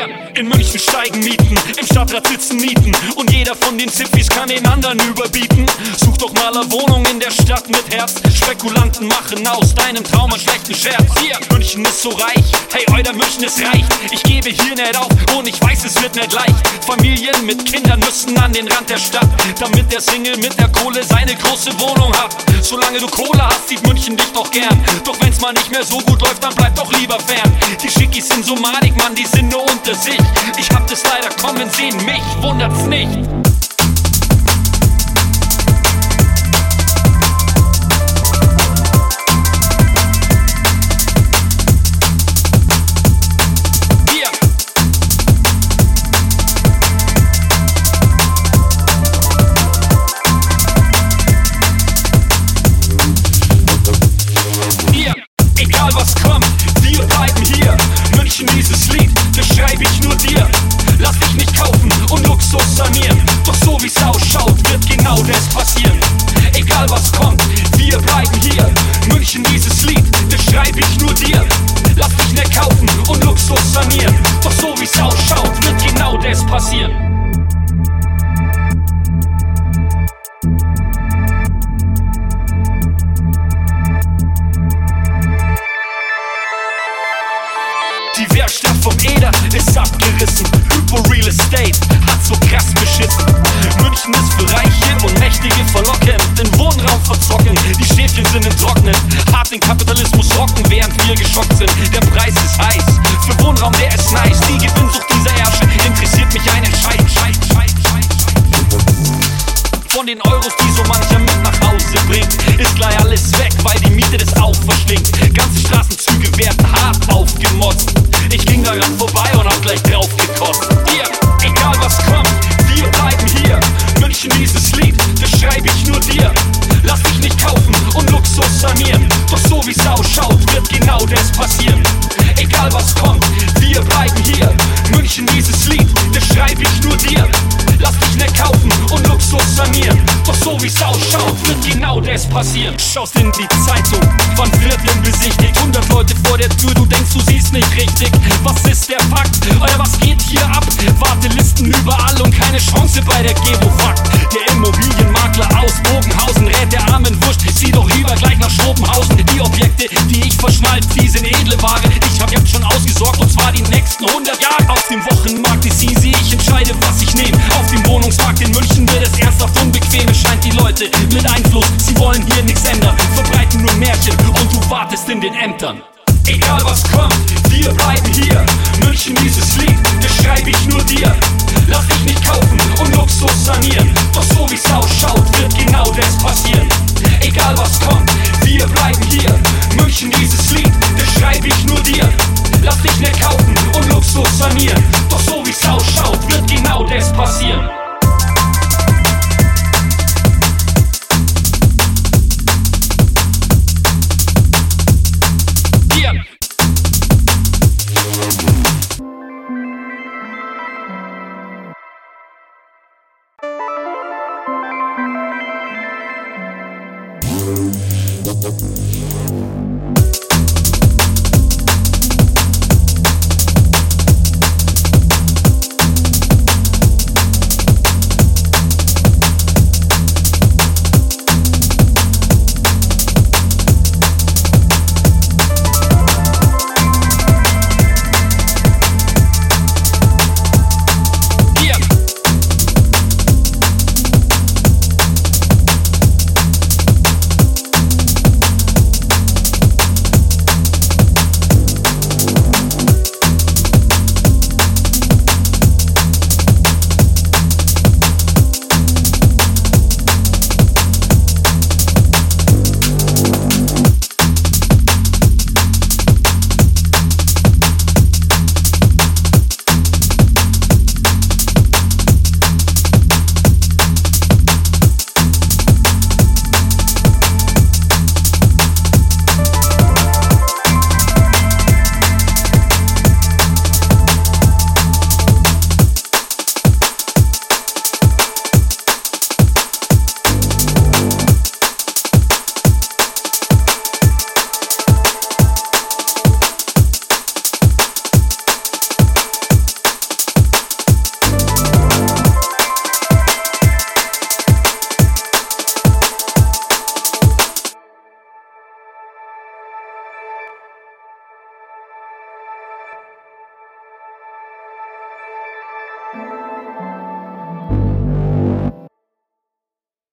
Россия In München steigen Mieten, im Stadtrat sitzen Nieten und jeder von den Ziffis kann den anderen überbieten. Such doch mal eine Wohnung in der Stadt mit Herz. Spekulanten machen aus deinem Traum einen schlechten Scherz. Hier, München ist so reich, hey, euer München ist reich. Ich gebe hier nicht auf und ich weiß, es wird nicht leicht. Familien mit Kindern müssen an den Rand der Stadt, damit der Single mit der Kohle seine große Wohnung hat. Solange du Kohle hast, sieht München dich doch gern. Doch wenn's mal nicht mehr so gut läuft, dann bleib doch lieber fern. Die Schickis in Somatik, Mann, die sind nur unter sich. Ich hab das leider kommen sehen, mich wundert's nicht. Genau das passieren. Egal was kommt, wir bleiben hier. München, dieses Lied, das schreibe ich nur dir. Lass dich nicht kaufen und Luxus sanieren. Doch so wie's ausschaut, wird genau das passieren. Die Werkstatt vom Eder ist abgerissen. Hypo Real Estate hat so krass beschissen. München ist für Reiche und Mächtige verlockend. Den Wohnraum verzocken, die Schäfchen sind im Trocknen. Hart den Kapitalismus rocken, während wir geschockt sind. Der Preis ist heiß. Für Wohnraum, der ist nice. Die Gewinnsucht dieser Ärsche interessiert mich einen Scheiß. Scheiß, Scheiß, Scheiß. Von den Euros, die so mancher mit nach Hause bringt, ist gleich alles weg, weil die Miete das auch verschlingt. Ganze Straßenzüge werden hart Luxus sanieren. Doch so wie's ausschaut, wird genau das passieren. Schaust in die Zeitung, wann Vierteln besichtigt. 100 Leute vor der Tür, du denkst, du siehst nicht richtig. Was ist der Fakt? mit Einfluss. Sie wollen hier nichts ändern, verbreiten nur Märchen und du wartest in den Ämtern. Egal was kommt, wir bleiben hier. München, dieses Lied, das schreibe ich nur dir. Lass dich nicht kaufen und Luxus sanieren. Doch so wie's ausschaut, wird genau das passieren. Egal was kommt, wir bleiben hier. München, dieses Lied, das schreibe ich nur dir. Lass dich nicht kaufen und Luxus sanieren. Doch so wie's ausschaut, wird genau das passieren. Thank you.